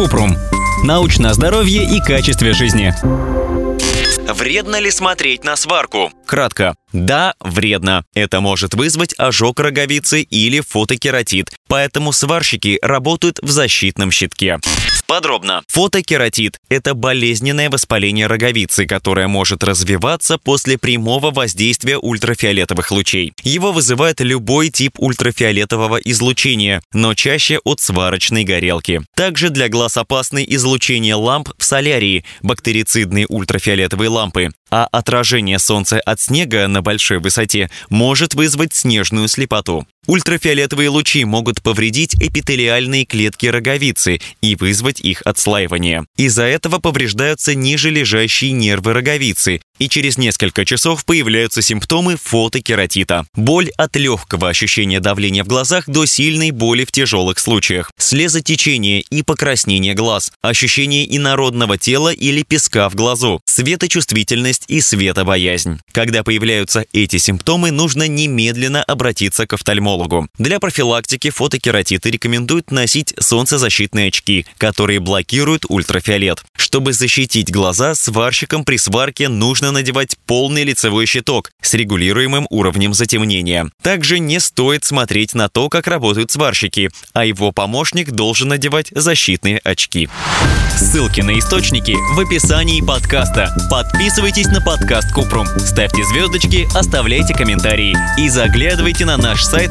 Купрум. Научное здоровье и качестве жизни. Вредно ли смотреть на сварку? Кратко. Да, вредно. Это может вызвать ожог роговицы или фотокератит, поэтому сварщики работают в защитном щитке. Подробно. Фотокератит – это болезненное воспаление роговицы, которое может развиваться после прямого воздействия ультрафиолетовых лучей. Его вызывает любой тип ультрафиолетового излучения, но чаще от сварочной горелки. Также для глаз опасны излучение ламп в солярии, бактерицидные ультрафиолетовые лампы, а отражение солнца от снега на большой высоте может вызвать снежную слепоту. Ультрафиолетовые лучи могут повредить эпителиальные клетки роговицы и вызвать их отслаивание. Из-за этого повреждаются ниже лежащие нервы роговицы, и через несколько часов появляются симптомы фотокератита. Боль от легкого ощущения давления в глазах до сильной боли в тяжелых случаях, слезотечение и покраснение глаз, ощущение инородного тела или песка в глазу, светочувствительность и светобоязнь. Когда появляются эти симптомы, нужно немедленно обратиться к офтальмологу. Для профилактики фотокератита рекомендуют носить солнцезащитные очки, которые блокируют ультрафиолет. Чтобы защитить глаза, сварщикам при сварке нужно надевать полный лицевой щиток с регулируемым уровнем затемнения. Также не стоит смотреть на то, как работают сварщики, а его помощник должен надевать защитные очки. Ссылки на источники в описании подкаста. Подписывайтесь на подкаст Купрум, ставьте звездочки, оставляйте комментарии и заглядывайте на наш сайт